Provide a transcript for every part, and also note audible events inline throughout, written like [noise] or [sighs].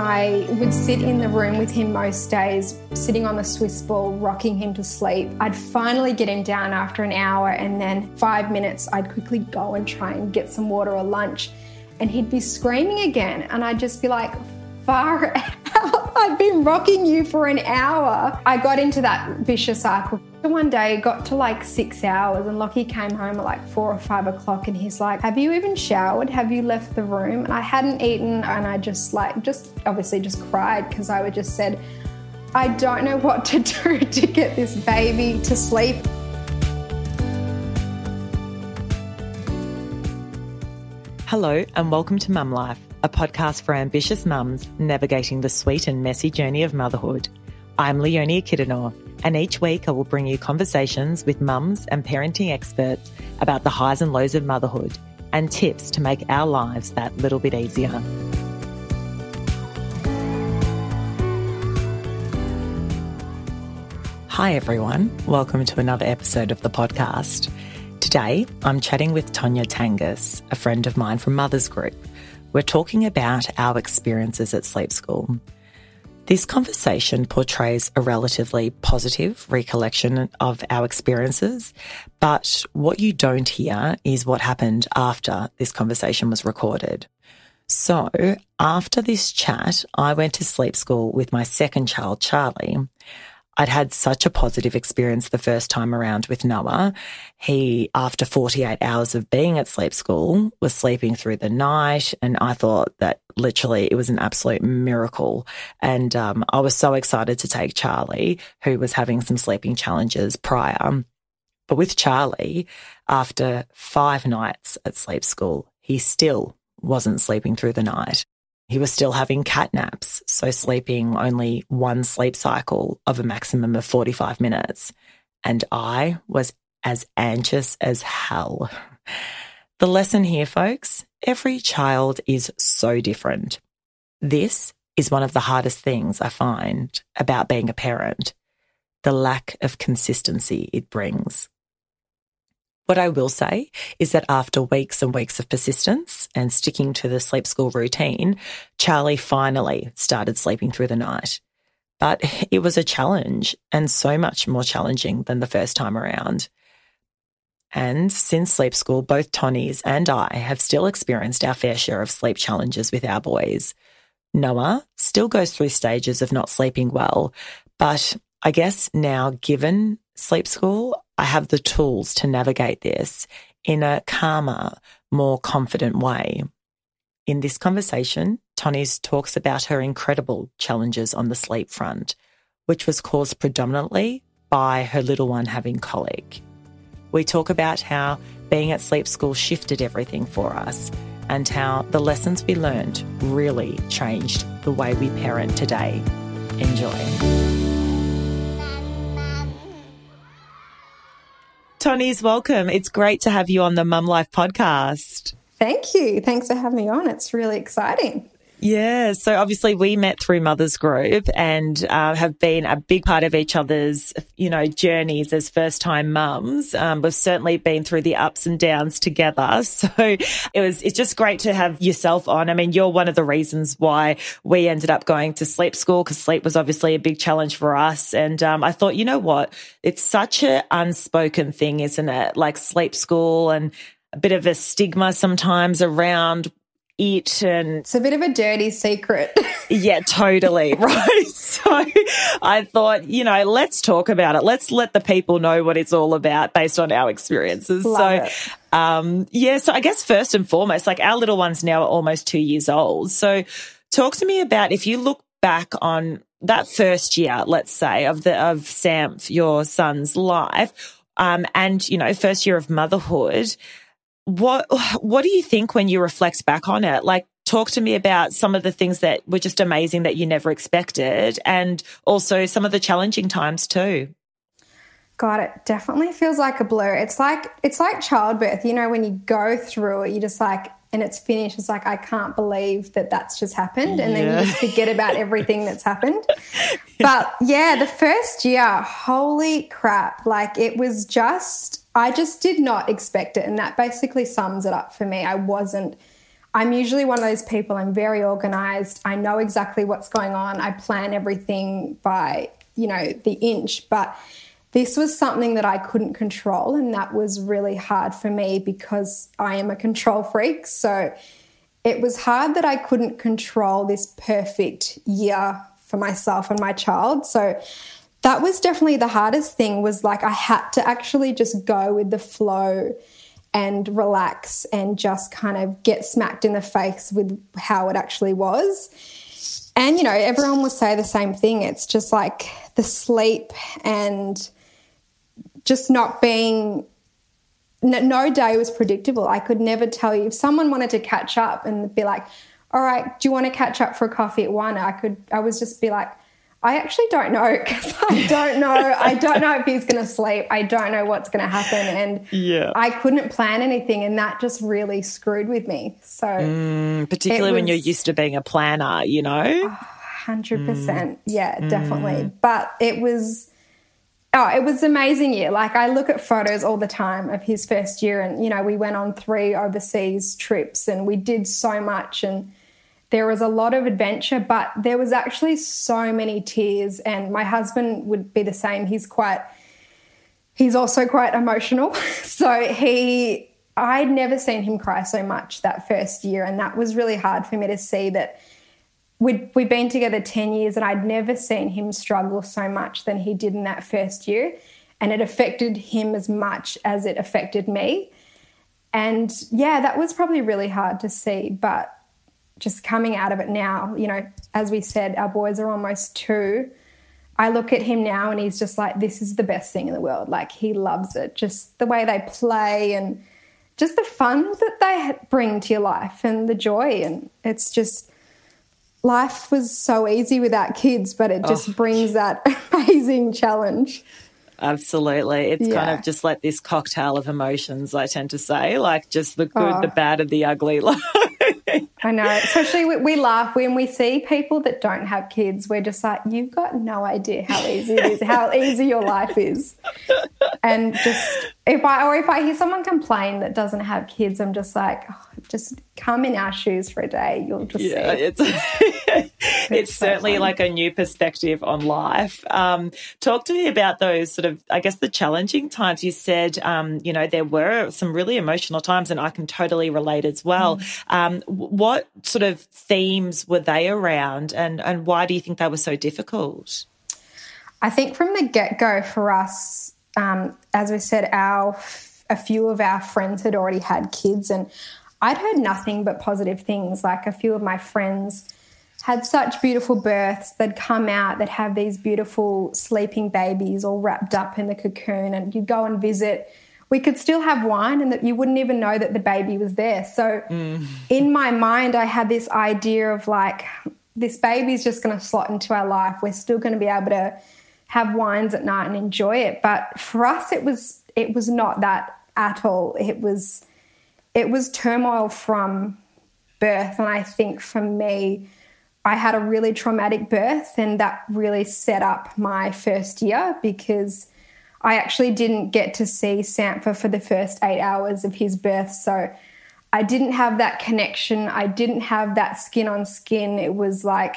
I would sit in the room with him most days, sitting on the Swiss ball, rocking him to sleep. I'd finally get him down after an hour, and then five minutes, I'd quickly go and try and get some water or lunch. And he'd be screaming again, and I'd just be like, far [laughs] out. I've been rocking you for an hour. I got into that vicious cycle. So one day got to like six hours and Lockie came home at like four or five o'clock and he's like, Have you even showered? Have you left the room? And I hadn't eaten and I just like just obviously just cried because I would just said, I don't know what to [laughs] do to get this baby to sleep. Hello and welcome to Mum Life, a podcast for ambitious mums navigating the sweet and messy journey of motherhood. I'm Leonie Kidanor, and each week I will bring you conversations with mums and parenting experts about the highs and lows of motherhood and tips to make our lives that little bit easier. Hi, everyone. Welcome to another episode of the podcast. Today, I'm chatting with Toneya Tangas, a friend of mine from Mothers Group. We're talking about our experiences at sleep school. This conversation portrays a relatively positive recollection of our experiences, but what you don't hear is what happened after this conversation was recorded. So, after this chat, I went to sleep school with my second child, Charlie. I'd had such a positive experience the first time around with Noah. He, after 48 hours of being at sleep school, was sleeping through the night. And I thought that literally it was an absolute miracle. And um, I was so excited to take Charlie, who was having some sleeping challenges prior. But with Charlie, after five nights at sleep school, he still wasn't sleeping through the night. He was still having cat naps, so sleeping only one sleep cycle of a maximum of 45 minutes. And I was as anxious as hell. The lesson here, folks every child is so different. This is one of the hardest things I find about being a parent the lack of consistency it brings. What I will say is that after weeks and weeks of persistence and sticking to the sleep school routine, Charlie finally started sleeping through the night. But [laughs] it was a challenge and so much more challenging than the first time around. And since sleep school, both Tonnies and I have still experienced our fair share of sleep challenges with our boys. Noah still goes through stages of not sleeping well, but I guess now given sleep school, I have the tools to navigate this in a calmer, more confident way. In this conversation, Tonnies talks about her incredible challenges on the sleep front, which was caused predominantly by her little one having colic. We talk about how being at sleep school shifted everything for us and how the lessons we learned really changed the way we parent today. Enjoy. Tonnies, welcome. It's great to have you on the Mum Life podcast. Thank you. Thanks for having me on. It's really exciting. Yeah. So obviously we met through Mothers Group and uh, have been a big part of each other's, you know, journeys as first time mums. Um, we've certainly been through the ups and downs together. [laughs] So it was, it's just great to have yourself on. I mean, you're one of the reasons why we ended up going to sleep school because sleep was obviously a big challenge for us. And um, I thought, you know what? It's such an unspoken thing, isn't it? Like sleep school and a bit of a stigma sometimes around it and it's a bit of a dirty secret. [laughs] yeah, totally. [laughs] Right. So I thought, you know, let's talk about it. Let's let the people know what it's all about based on our experiences. Love so it. um yeah, so I guess first and foremost, like our little ones now are almost two years old. So talk to me about if you look back on that first year, let's say, of the of Sam, your son's life, um, and you know, first year of motherhood what what do you think when you reflect back on it? Like talk to me about some of the things that were just amazing that you never expected and also some of the challenging times too. God, it definitely feels like a blur. It's like it's like childbirth. You know, when you go through it, you just like and it's finished. It's like I can't believe that that's just happened, and yeah. then you just forget about [laughs] everything that's happened. But yeah, the first year, holy crap! Like it was just I just did not expect it. And that basically sums it up for me. I wasn't, I'm usually one of those people, I'm very organized. I know exactly what's going on. I plan everything by, you know, the inch. But this was something that I couldn't control. And that was really hard for me because I am a control freak. So it was hard that I couldn't control this perfect year for myself and my child. So that was definitely the hardest thing was like I had to actually just go with the flow and relax and just kind of get smacked in the face with how it actually was. And, you know, everyone will say the same thing. It's just like the sleep and just not being, no day was predictable. I could never tell you. If someone wanted to catch up and be like, all right, do you want to catch up for a coffee at one? I could, I was just be like, I actually don't know [laughs] because I don't know. I don't know if he's going to sleep. I don't know what's going to happen, and yeah. I couldn't plan anything, and that just really screwed with me. So, mm, particularly was, when you're used to being a planner, you know, hundred mm. percent, yeah, definitely. Mm. But it was, oh, it was amazing year. Like I look at photos all the time of his first year, and you know, we went on three overseas trips, and we did so much, and there was a lot of adventure, but there was actually so many tears. And my husband would be the same. He's quite, he's also quite emotional. [laughs] so he, I'd never seen him cry so much that first year. And that was really hard for me to see that we'd, we'd been together 10 years and I'd never seen him struggle so much than he did in that first year. And it affected him as much as it affected me. And yeah, that was probably really hard to see. But just coming out of it now, you know, as we said, our boys are almost two. I look at him now and he's just like, this is the best thing in the world. Like, he loves it. Just the way they play and just the fun that they bring to your life and the joy. And it's just, life was so easy without kids, but it just oh. brings that [laughs] amazing challenge. Absolutely. It's yeah. kind of just like this cocktail of emotions, I tend to say, like just the good, oh. the bad, and the ugly. [laughs] I know. Especially we, we, laugh when we see people that don't have kids. We're just like, you've got no idea how easy it is, how easy your life is. And just if I or if I hear someone complain that doesn't have kids, I'm just like, oh, just come in our shoes for a day. You'll just yeah, see. It's [laughs] it's, it's so certainly fun. like a new perspective on life. Um, talk to me about those sort of, I guess, the challenging times. You said, um, you know, there were some really emotional times, and I can totally relate as well. Mm. Um, what sort of themes were they around, and and why do you think they were so difficult? I think from the get go for us, um, as we said, our a few of our friends had already had kids, and I'd heard nothing but positive things. Like a few of my friends had such beautiful births. They'd come out, they'd have these beautiful sleeping babies all wrapped up in the cocoon, and you'd go and visit. We could still have wine, and that you wouldn't even know that the baby was there. So, mm. in my mind, I had this idea of like, this baby's just going to slot into our life. We're still going to be able to have wines at night and enjoy it. But for us, it was it was not that at all. It was it was turmoil from birth. And I think for me, I had a really traumatic birth, and that really set up my first year because I actually didn't get to see Sampha for the first eight hours of his birth. So I didn't have that connection. I didn't have that skin on skin. It was like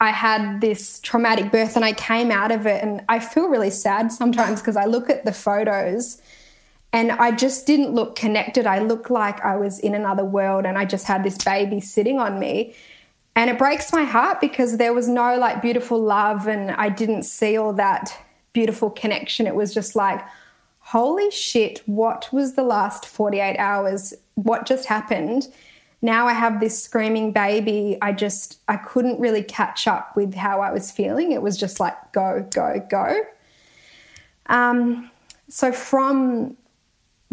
I had this traumatic birth and I came out of it, and I feel really sad sometimes because I look at the photos and I just didn't look connected. I looked like I was in another world and I just had this baby sitting on me. And it breaks my heart because there was no like beautiful love and I didn't see all that beautiful connection. It was just like, holy shit, what was the last 48 hours? What just happened? Now I have this screaming baby. I just, I couldn't really catch up with how I was feeling. It was just like, go, go, go. Um, so from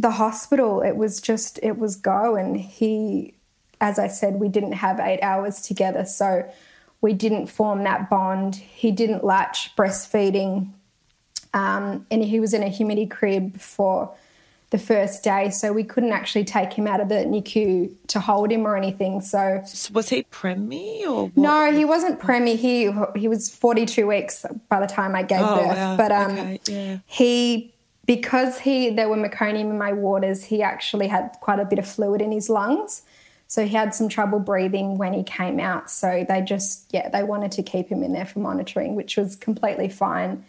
the hospital, it was just, it was go. And he, as I said, we didn't have eight hours together. So we didn't form that bond. He didn't latch breastfeeding. Um, and he was in a humidity crib for the first day, so we couldn't actually take him out of the NICU to hold him or anything. So, so was he preemie or what? no? He wasn't preemie. He he was forty two weeks by the time I gave oh, birth. Wow. But um, okay. yeah. he because he there were meconium in my waters, he actually had quite a bit of fluid in his lungs. So he had some trouble breathing when he came out. So they just, yeah, they wanted to keep him in there for monitoring, which was completely fine.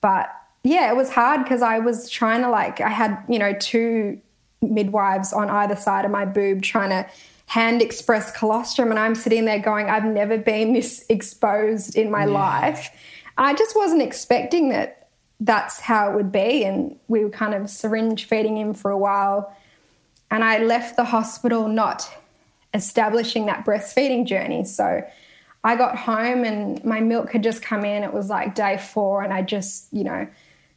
But yeah, it was hard because I was trying to, like, I had, you know, two midwives on either side of my boob trying to hand express colostrum. And I'm sitting there going, I've never been this [laughs] exposed in my yeah. life. I just wasn't expecting that that's how it would be. And we were kind of syringe feeding him for a while. And I left the hospital not establishing that breastfeeding journey. So I got home and my milk had just come in. It was like day four. And I just, you know,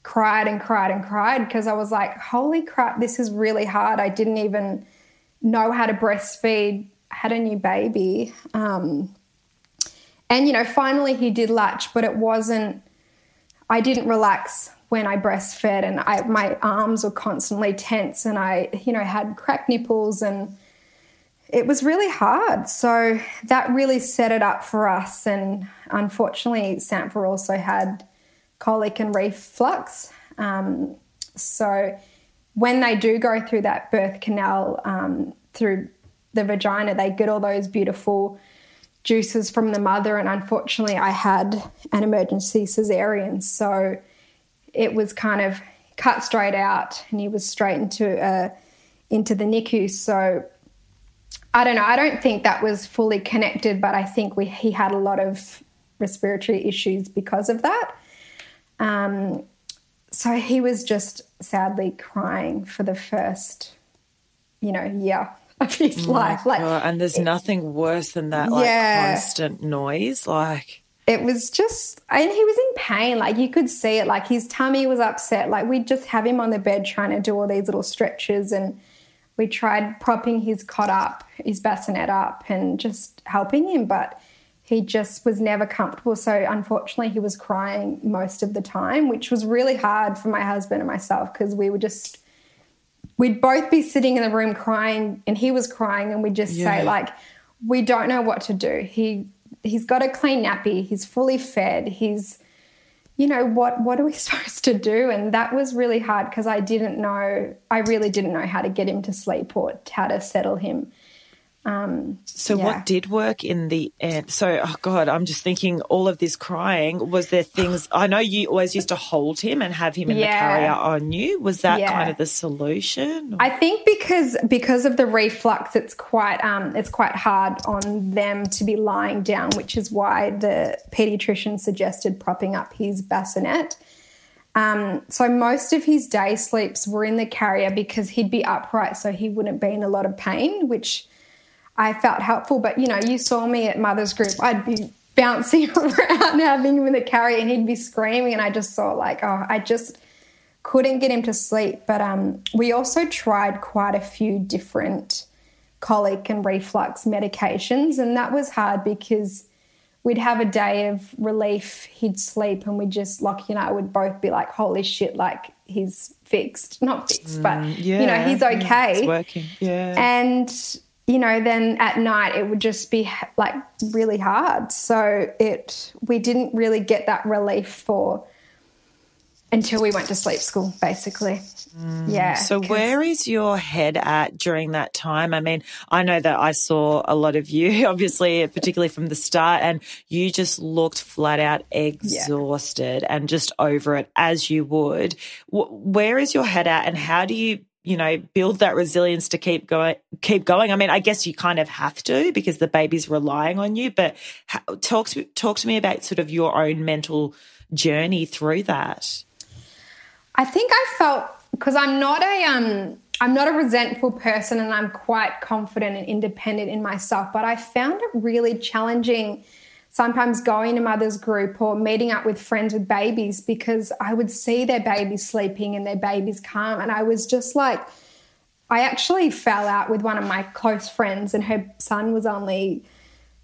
cried and cried and cried because I was like, holy crap, this is really hard. I didn't even know how to breastfeed, had a new baby. Um, and, you know, finally he did latch, but it wasn't, I didn't relax when I breastfed and I, my arms were constantly tense and I, you know, had cracked nipples and it was really hard. So that really set it up for us. And unfortunately, Sampha also had colic and reflux. Um, so when they do go through that birth canal um, through the vagina, they get all those beautiful juices from the mother. And unfortunately, I had an emergency cesarean. So it was kind of cut straight out and he was straight into, uh, into the NICU. So I don't know. I don't think that was fully connected, but I think we, he had a lot of respiratory issues because of that. Um, so he was just sadly crying for the first, you know, year [laughs] of his oh life. Like, God. and there's it, nothing worse than that, like yeah, constant noise. Like it was just, and he was in pain. Like you could see it. Like his tummy was upset. Like we'd just have him on the bed trying to do all these little stretches, and we tried propping his cot up, his bassinet up, and just helping him, but he just was never comfortable. So unfortunately, he was crying most of the time, which was really hard for my husband and myself because we were just we'd both be sitting in the room crying and he was crying and we'd just yeah. say like we don't know what to do. He he's got a clean nappy. He's fully fed. He's you know what what are we [laughs] supposed to do? And that was really hard because i didn't know i really didn't know how to get him to sleep or how to settle him um, so yeah. what did work in the end? So, oh God, I'm just thinking all of this crying. Was there things, I know you always used to hold him and have him in yeah. the carrier on you. Was that yeah. kind of the solution? I think because, because of the reflux, it's quite, um, it's quite hard on them to be lying down, which is why the pediatrician suggested propping up his bassinet. Um, so most of his day sleeps were in the carrier because he'd be upright, so he wouldn't be in a lot of pain, which I felt helpful. But you know, you saw me at Mother's Group. I'd be bouncing [laughs] around having him in the carry, and he'd be screaming and I just saw like, oh, I just couldn't get him to sleep. But um, we also tried quite a few different colic and reflux medications and that was hard because we'd have a day of relief, he'd sleep and we'd just Lockie and I would both be like, holy shit, like he's fixed. Not fixed, mm, but yeah, you know, he's okay. It's working. Yeah. And you know, then at night it would just be like really hard. So it we didn't really get that relief for until we went to sleep school, basically. Mm. Yeah. So where is your head at during that time? I mean, I know that I saw a lot of you, [laughs] obviously, particularly from the start, and you just looked flat out exhausted yeah. and just over it as you would. Where is your head at, and how do you you know build that resilience to keep going keep going. I mean i guess you kind of have to because the baby's relying on you but talk to talk to me about sort of your own mental journey through that. I think i felt because i'm not a um i'm not a resentful person and i'm quite confident and independent in myself but i found it really challenging sometimes going to mother's group or meeting up with friends with babies because I would see their babies sleeping and their babies calm. And I was just like, I actually fell out with one of my close friends, and her son was only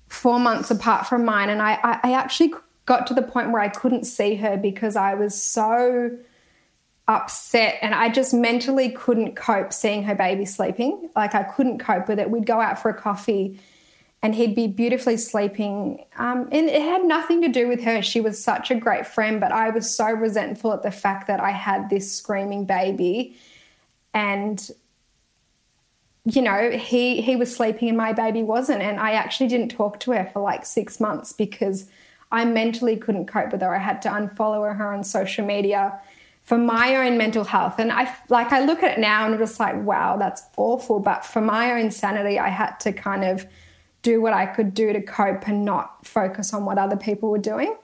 four months apart from mine. And I, I actually got to the point where I couldn't see her because I was so upset and I just mentally couldn't cope seeing her baby sleeping. Like I couldn't cope with it. We'd go out for a coffee and he'd be beautifully sleeping. Um, and it had nothing to do with her. She was such a great friend, but I was so resentful at the fact that I had this screaming baby. And you know, he he was sleeping and my baby wasn't. And I actually didn't talk to her for like six months because I mentally couldn't cope with her. I had to unfollow her on social media for my own mental health. And I like I look at it now and I'm just like, wow, that's awful. But for my own sanity, I had to kind of do what I could do to cope and not focus on what other people were doing.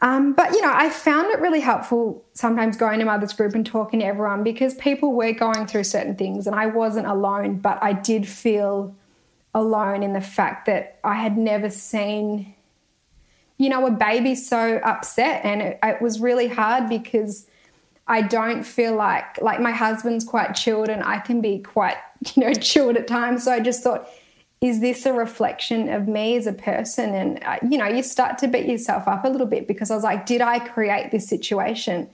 Um, but you know, I found it really helpful sometimes going to mother's group and talking to everyone because people were going through certain things and I wasn't alone, but I did feel alone in the fact that I had never seen, you know, a baby so upset. And it, it was really hard because I don't feel like, like my husband's quite chilled and I can be quite, [laughs] you know, chilled at times. So I just thought, is this a reflection of me as a person? And, uh, you know, you start to beat yourself up a little bit because I was like, did I create this situation?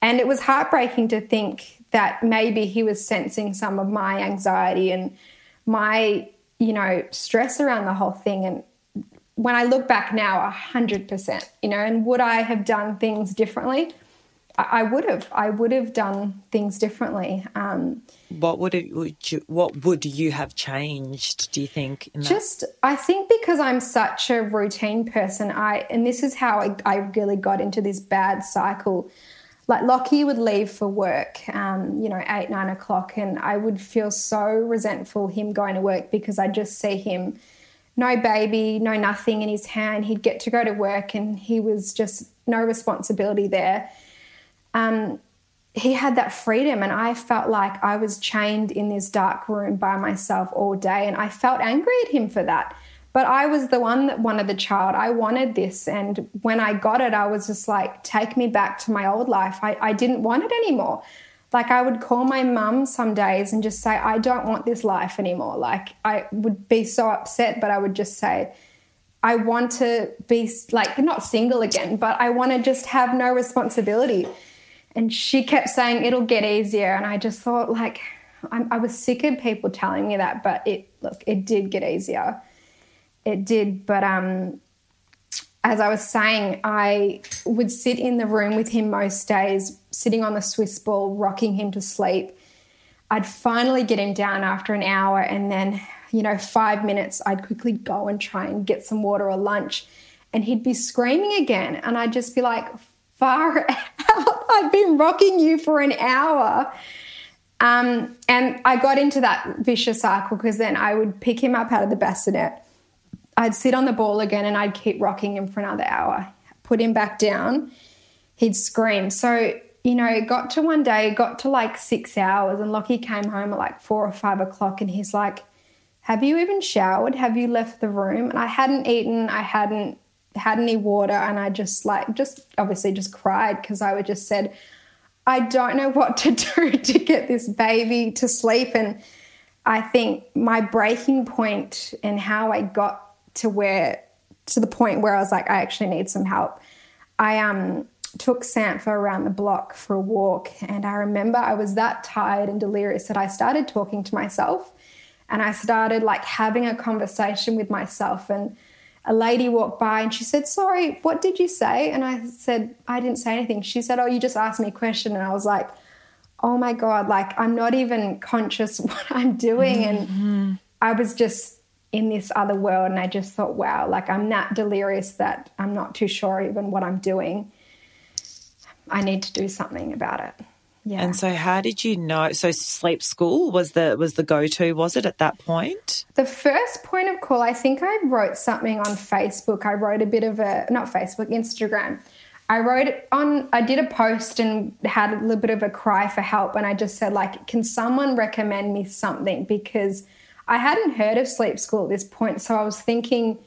And it was heartbreaking to think that maybe he was sensing some of my anxiety and my, you know, stress around the whole thing. And when I look back now, 100%, you know, and would I have done things differently? I would have. I would have done things differently. Um, what would it? Would you, what would you have changed? Do you think? Just, I think because I'm such a routine person, I and this is how I, I really got into this bad cycle. Like Lockie would leave for work, um, you know, eight nine o'clock, and I would feel so resentful him going to work because I just see him, no baby, no nothing in his hand. He'd get to go to work, and he was just no responsibility there um, he had that freedom, and I felt like I was chained in this dark room by myself all day, and I felt angry at him for that. But I was the one that wanted the child. I wanted this. And when I got it, I was just like, take me back to my old life. I, I didn't want it anymore. Like, I would call my mum some days and just say, I don't want this life anymore. Like, I would be so upset, but I would just say, I want to be like, not single again, but I want to just have no responsibility. And she kept saying, it'll get easier. And I just thought, like, I'm, i was sick of people telling me that, but it, look, it did get easier. It did. But um, as I was saying, I would sit in the room with him most days, sitting on the Swiss ball, rocking him to sleep. I'd finally get him down after an hour, and then, you know, five minutes, I'd quickly go and try and get some water or lunch. And he'd be screaming again. And I'd just be like, far. I've been rocking you for an hour. Um, and I got into that vicious cycle because then I would pick him up out of the bassinet. I'd sit on the ball again and I'd keep rocking him for another hour, put him back down. He'd scream. So, you know, it got to one day, it got to like six hours, and Lockie came home at like four or five o'clock and he's like, Have you even showered? Have you left the room? And I hadn't eaten, I hadn't had any water and I just like just obviously just cried because I would just said I don't know what to [laughs] do to get this baby to sleep and I think my breaking point and how I got to where to the point where I was like I actually need some help. I um took Sampha around the block for a walk and I remember I was that tired and delirious that I started talking to myself and I started like having a conversation with myself and a lady walked by and she said, Sorry, what did you say? And I said, I didn't say anything. She said, Oh, you just asked me a question. And I was like, Oh my God, like I'm not even conscious [laughs] what I'm doing. Mm-hmm. And I was just in this other world. And I just thought, wow, like I'm that delirious that I'm not too sure even what I'm doing. I need to do something about it. Yeah. And so how did you know so sleep school was the was the go-to was it at that point? The first point of call I think I wrote something on Facebook. I wrote a bit of a not Facebook, Instagram. I wrote on I did a post and had a little bit of a cry for help and I just said like can someone recommend me something because I hadn't heard of sleep school at this point so I was thinking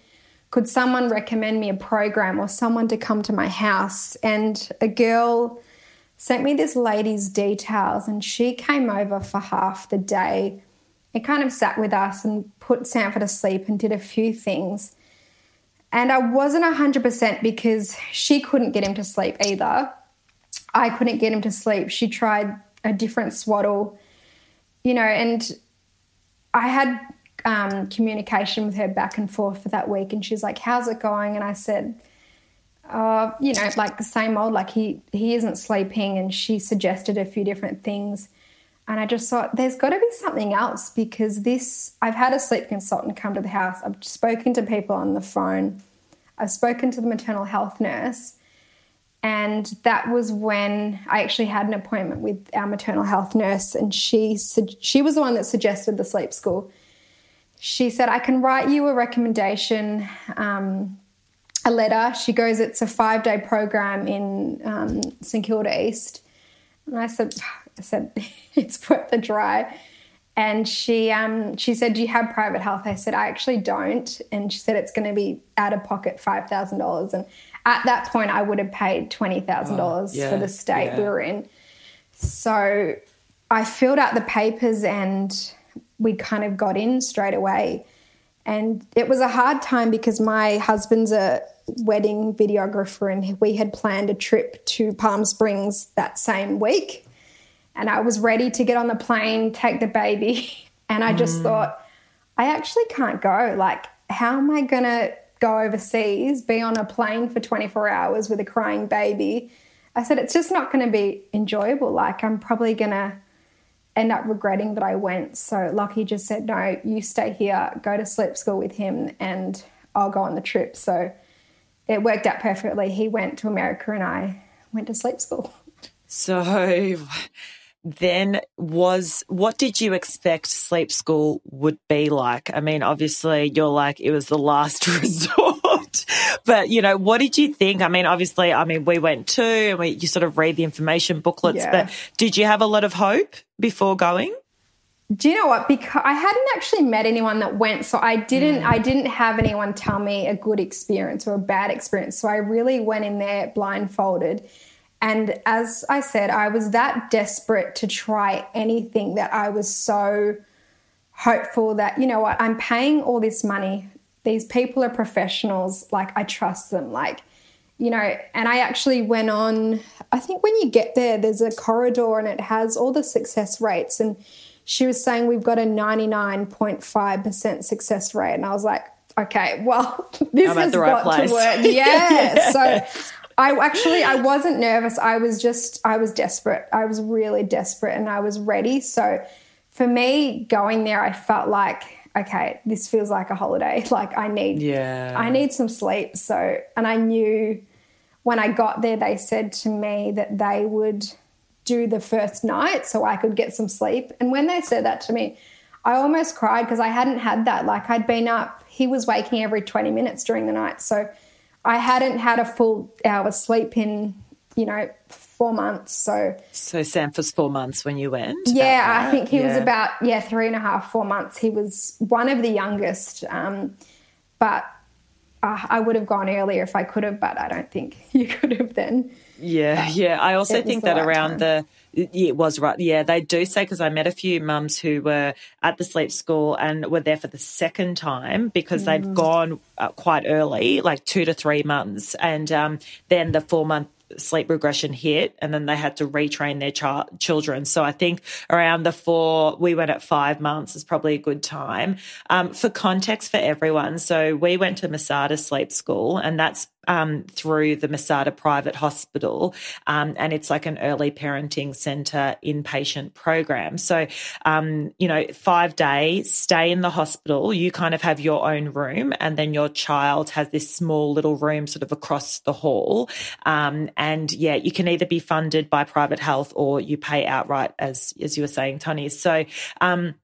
could someone recommend me a program or someone to come to my house and a girl sent me this lady's details, and she came over for half the day. It kind of sat with us and put Sampha to sleep and did a few things. And I wasn't 100% because she couldn't get him to sleep either. I couldn't get him to sleep. She tried a different swaddle, you know, and I had um, communication with her back and forth for that week. And she's like, How's it going? And I said, uh, you know, like the same old, like he he isn't sleeping, and she suggested a few different things. And I just thought, there's got to be something else because this, I've had a sleep consultant come to the house. I've spoken to people on the phone. I've spoken to the maternal health nurse. And that was when I actually had an appointment with our maternal health nurse, and she said she was the one that suggested the sleep school. She said, "I can write you a recommendation, um, a letter." She goes, "It's a five day program in um, St Kilda East," and I said, [sighs] "I said [laughs] it's worth the try." And she um, she said, "Do you have private health?" I said, "I actually don't." And she said, "It's going to be out of pocket five thousand dollars." And at that point, I would have paid $20,000 oh, yeah, for the state yeah. we were in. So I filled out the papers and we kind of got in straight away. And it was a hard time because my husband's a wedding videographer and we had planned a trip to Palm Springs that same week. And I was ready to get on the plane, take the baby. [laughs] And I just mm. thought, I actually can't go. Like, how am I going to go overseas, be on a plane for 24 hours with a crying baby. I said, it's just not going to be enjoyable. Like, I'm probably going to end up regretting that I went. So Lockie just said, no, you stay here, go to sleep school with him, and I'll go on the trip. So it worked out perfectly. He went to America and I went to sleep school. So then was what did you expect sleep school would be like? I mean, obviously you're like it was the last [laughs] resort, but you know, what did you think? I mean, obviously, I mean, we went too, and we you sort of read the information booklets, yeah. but did you have a lot of hope before going? Do you know what? Because I hadn't actually met anyone that went, so I didn't. Mm. I didn't have anyone tell me a good experience or a bad experience. So I really went in there blindfolded and as I said, I was that desperate to try anything that I was so hopeful that, you know what, I'm paying all this money. These people are professionals. Like, I trust them. Like, you know, and I actually went on, I think when you get there, there's a corridor and it has all the success rates. And she was saying we've got a 99.5% success rate. And I was like, okay, well, [laughs] this has right got place. to work. [laughs] Yeah. yeah. So I actually I wasn't nervous. I was just I was desperate. I was really desperate and I was ready. So for me going there I felt like okay, this feels like a holiday. [laughs] Like I need yeah. I need some sleep. So and I knew when I got there they said to me that they would do the first night so I could get some sleep. And when they said that to me, I almost cried because I hadn't had that. Like I'd been up, he was waking every 20 minutes during the night. So I hadn't had a full hour's sleep in, you know, four months. So, so Sam was four months when you went. Yeah, I think he yeah. was about yeah three and a half, four months. He was one of the youngest, um, but uh, I would have gone earlier if I could have, but I don't think [laughs] you could have then. Yeah, yeah. I also think that around time. the it was right. Yeah, they do say because I met a few mums who were at the sleep school and were there for the second time because mm. they'd gone uh, quite early, like two to three months, and um, then the four month sleep regression hit and then they had to retrain their child, children. So I think around the four, we went at five months is probably a good time. Um, for context for everyone, so we went to Masada Sleep School and that's um, through the Masada Private Hospital, um, and it's like an early parenting centre inpatient program. So, um, you know, five days, stay in the hospital. You kind of have your own room, and then your child has this small little room sort of across the hall. Um, and yeah, you can either be funded by private health or you pay outright, as as you were saying, Tony. So. Um,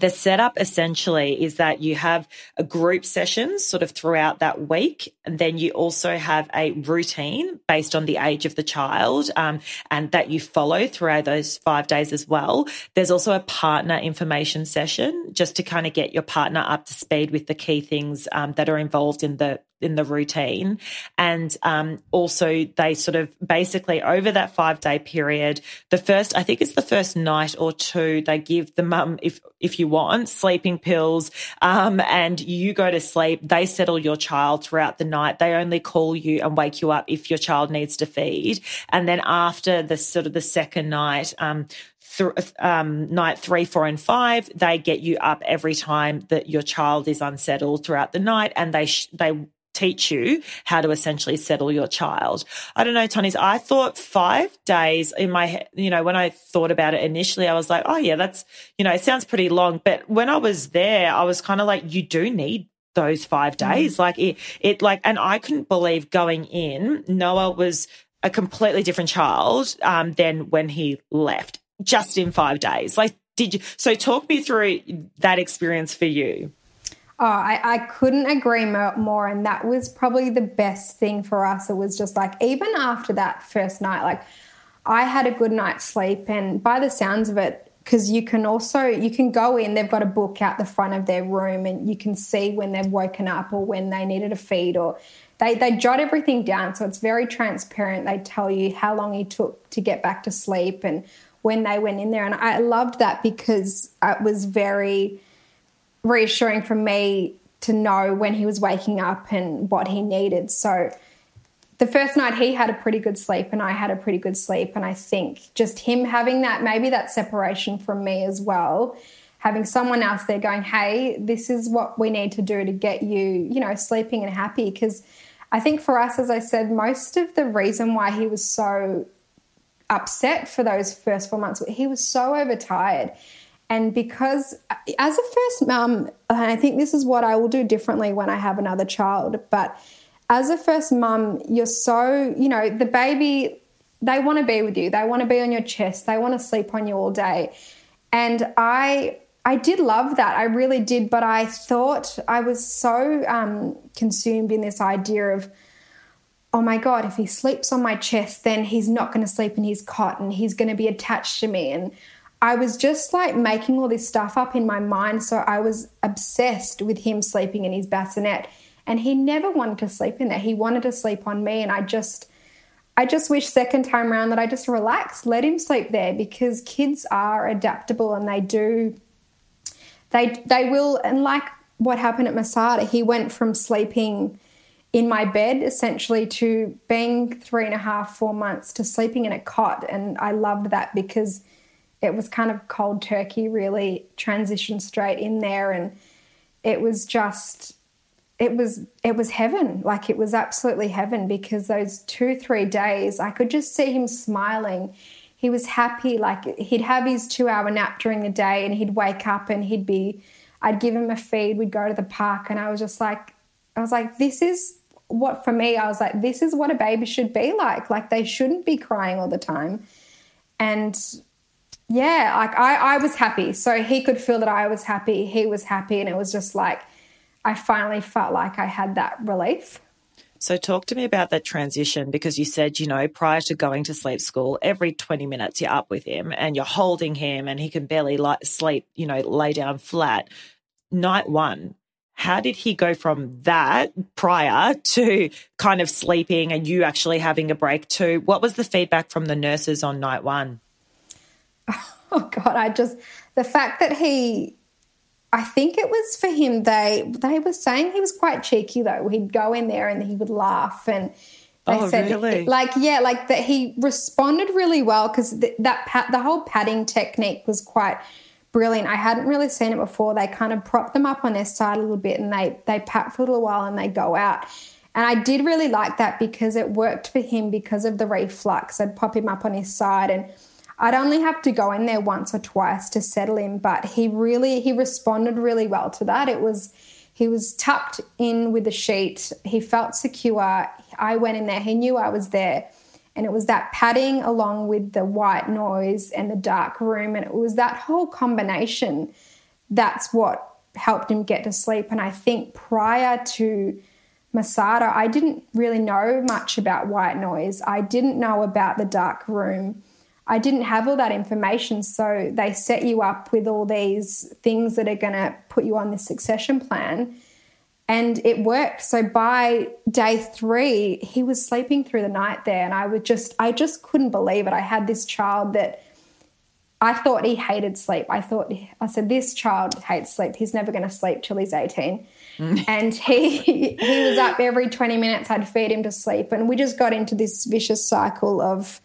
the setup essentially is that you have a group sessions sort of throughout that week. And then you also have a routine based on the age of the child um, and that you follow throughout those five days as well. There's also a partner information session just to kind of get your partner up to speed with the key things um, that are involved in the in the routine. And um, also, they sort of basically over that five day period, the first, I think it's the first night or two, they give the mum, if if you want, sleeping pills, um, and you go to sleep. They settle your child throughout the night. They only call you and wake you up if your child needs to feed. And then after the sort of the second night, um, th- um, night three, four, and five, they get you up every time that your child is unsettled throughout the night, and they sh- they teach you how to essentially settle your child. I don't know, Tony's. I thought five days in my head, you know, when I thought about it initially, I was like, oh, yeah, that's, you know, it sounds pretty long. But when I was there, I was kind of like, you do need those five mm. days. Mm. Like it, it, like, and I couldn't believe going in, Noah was a completely different child um, than when he left just in five days. Like, did you? So, talk me through that experience for you. Oh, I, I couldn't agree more. And that was probably the best thing for us. It was just like, even after that first night, like I had a good night's sleep. And by the sounds of it, because you can also you can go in they've got a book out the front of their room and you can see when they've woken up or when they needed a feed or they, they jot everything down so it's very transparent they tell you how long it took to get back to sleep and when they went in there and i loved that because it was very reassuring for me to know when he was waking up and what he needed. So the first night he had a pretty good sleep and I had a pretty good sleep. And I think just him having that, maybe that separation from me as well, having someone else there going, hey, this is what we need to do to get you, you know, sleeping and happy. Because I think for us, as I said, most of the reason why he was so upset for those first four months, he was so overtired. And because as a first mum, I think this is what I will do differently when I have another child, but as a first mum, you're so, you know, the baby, they want to be with you. They want to be on your chest. They want to sleep on you all day. And I I did love that. I really did, but I thought I was so um, consumed in this idea of, oh my God, if he sleeps on my chest, then he's not going to sleep in his cot and he's going to be attached to me. And I was just like making all this stuff up in my mind. So I was obsessed with him sleeping in his bassinet. And he never wanted to sleep in there. He wanted to sleep on me. And I just, I just wish second time around that I just relaxed, let him sleep there because kids are adaptable and they do, they, they will. And like what happened at Masada, he went from sleeping in my bed essentially to being three and a half, four months to sleeping in a cot. And I loved that because it was kind of cold turkey, really transitioned straight in there. And it was just, it was, it was heaven. Like it was absolutely heaven because those two, three days, I could just see him smiling. He was happy. Like he'd have his two hour nap during the day and he'd wake up and he'd be, I'd give him a feed. We'd go to the park. And I was just like, I was like, this is what for me, I was like, this is what a baby should be like. Like they shouldn't be crying all the time. And yeah, like I, I was happy. So he could feel that I was happy. He was happy. And it was just like, I finally felt like I had that relief. So, talk to me about that transition because you said, you know, prior to going to sleep school, every 20 minutes you're up with him and you're holding him and he can barely like sleep, you know, lay down flat. Night one, how did he go from that prior to kind of sleeping and you actually having a break to what was the feedback from the nurses on night one? [laughs] oh god i just the fact that he i think it was for him they they were saying he was quite cheeky though he'd go in there and he would laugh and they oh, said really? like yeah like that he responded really well because th- that pat, the whole padding technique was quite brilliant i hadn't really seen it before they kind of prop them up on their side a little bit and they they pat for a little while and they go out and I did really like that because it worked for him because of the reflux. I'd pop him up on his side and I'd only have to go in there once or twice to settle him, but he really he responded really well to that. It was he was tucked in with a sheet. He felt secure. I went in there. He knew I was there. And it was that padding along with the white noise and the dark room. And it was that whole combination that's what helped him get to sleep. And I think prior to Masada, I didn't really know much about white noise. I didn't know about the dark room. I didn't have all that information. So they set you up with all these things that are going to put you on this succession plan. And it worked. So by day three, he was sleeping through the night there. And I would just, I just couldn't believe it. I had this child that I thought he hated sleep. I thought, I said, this child hates sleep. He's never going to sleep till he's 18. Mm. [laughs] and he he was up every 20 minutes. I'd feed him to sleep. And we just got into this vicious cycle of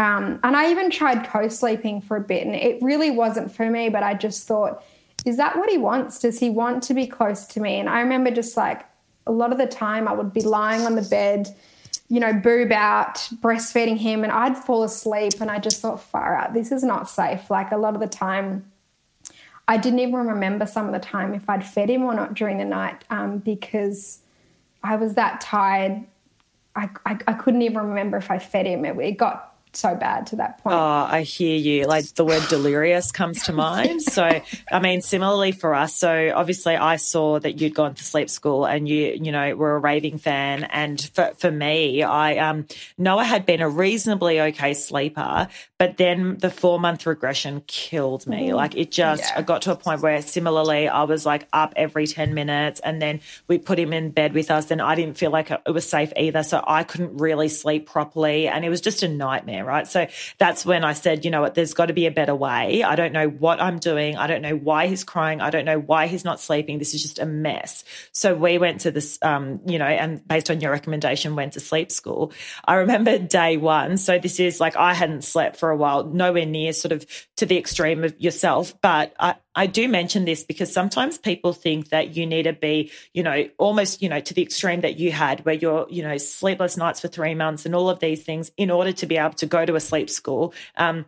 Um, and I even tried co sleeping for a bit, and it really wasn't for me. But I just thought, is that what he wants? Does he want to be close to me? And I remember just like a lot of the time I would be lying on the bed, you know, boob out, breastfeeding him, and I'd fall asleep. And I just thought, far out, this is not safe. Like a lot of the time, I didn't even remember some of the time if I'd fed him or not during the night um, because I was that tired. I, I, I, couldn't even remember if I fed him. It, it got so bad to that point. Oh, I hear you. Like the word delirious comes to mind. [laughs] So, I mean, similarly for us. So, obviously, I saw that you'd gone to sleep school and you, you know, were a raving fan. And for, for me, I, um, Noah had been a reasonably okay sleeper, but then the four month regression killed me. Mm-hmm. Like it just, yeah. I got to a point where similarly, I was like up every 10 minutes and then we put him in bed with us. And I didn't feel like it was safe either. So, I couldn't really sleep properly. And it was just a nightmare there, right? So that's when I said, you know what, there's got to be a better way. I don't know what I'm doing. I don't know why he's crying. I don't know why he's not sleeping. This is just a mess. So we went to this, um, you know, and based on your recommendation, went to sleep school. I remember day one. So this is like I hadn't slept for a while, nowhere near sort of to the extreme of yourself, but I, I do mention this because sometimes people think that you need to be, you know, almost, you know, to the extreme that you had where you're, you know, sleepless nights for three months and all of these things in order to be able to go to a sleep school. Um,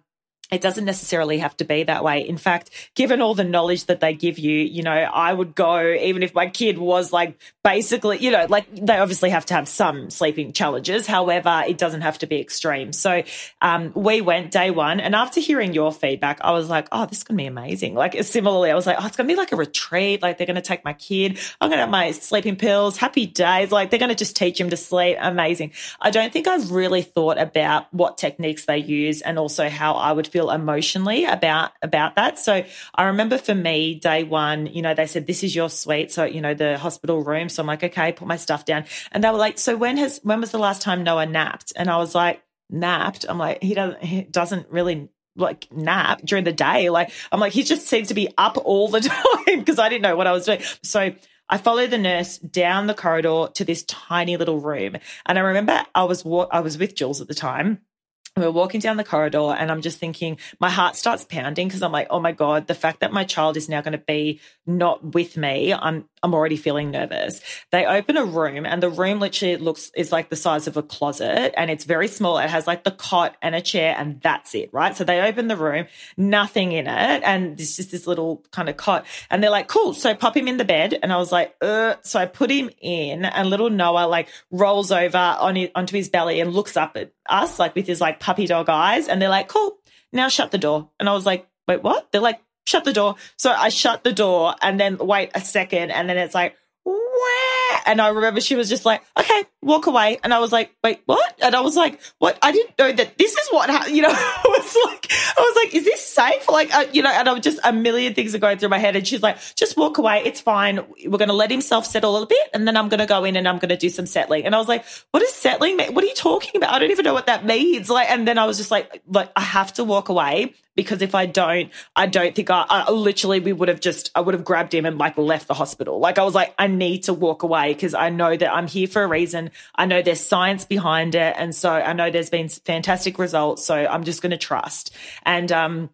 it doesn't necessarily have to be that way. In fact, given all the knowledge that they give you, you know, I would go even if my kid was like basically, you know, like they obviously have to have some sleeping challenges. However, it doesn't have to be extreme. So um, we went day one, and after hearing your feedback, I was like, oh, this is going to be amazing. Like similarly, I was like, oh, it's going to be like a retreat. Like they're going to take my kid. I'm going to have my sleeping pills. Happy days. Like they're going to just teach him to sleep. Amazing. I don't think I've really thought about what techniques they use and also how I would feel feel emotionally about about that. So I remember for me, day one, you know, they said this is your suite, so you know the hospital room. So I'm like, okay, put my stuff down, and they were like, so when has when was the last time Noah napped? And I was like, napped. I'm like, he doesn't he doesn't really like nap during the day. Like I'm like, he just seems to be up all the [laughs] time because I didn't know what I was doing. So I followed the nurse down the corridor to this tiny little room, and I remember I was I was with Jules at the time we're walking down the corridor and I'm just thinking, my heart starts pounding because I'm like, oh my God, the fact that my child is now going to be not with me, I'm I'm already feeling nervous. They open a room and the room literally looks is like the size of a closet and it's very small. It has like the cot and a chair and that's it, right? So they open the room, nothing in it, and it's just this little kind of cot. And they're like, cool. So pop him in the bed. And I was like, uh. So I put him in and little Noah like rolls over on onto his belly and looks up at us like with his like puppy dog eyes. And they're like, cool, now shut the door. And I was like, wait, what? They're like, shut the door. So I shut the door and then wait a second. And then it's like, And I remember she was just like, okay, walk away. And I was like, wait, what? And I was like, what? I didn't know that this is what, ha-, [laughs] you know, I was like, I was like, is this safe? Like, uh, you know, and I was just a million things are going through my head. And she's like, just walk away. It's fine. We're going to let himself settle a bit. And then I'm going to go in and I'm going to do some settling. And I was like, what is settling mean? What are you talking about? I don't even know what that means. Like, and then I was just like, like, I have to walk away because if I don't, I don't think I, I, literally we would have just I would have grabbed him and like left the hospital. Like I was like, I need to walk away because I know that I'm here for a reason. I know there's science behind it, and so I know there's been fantastic results. So I'm just going to trust. And um,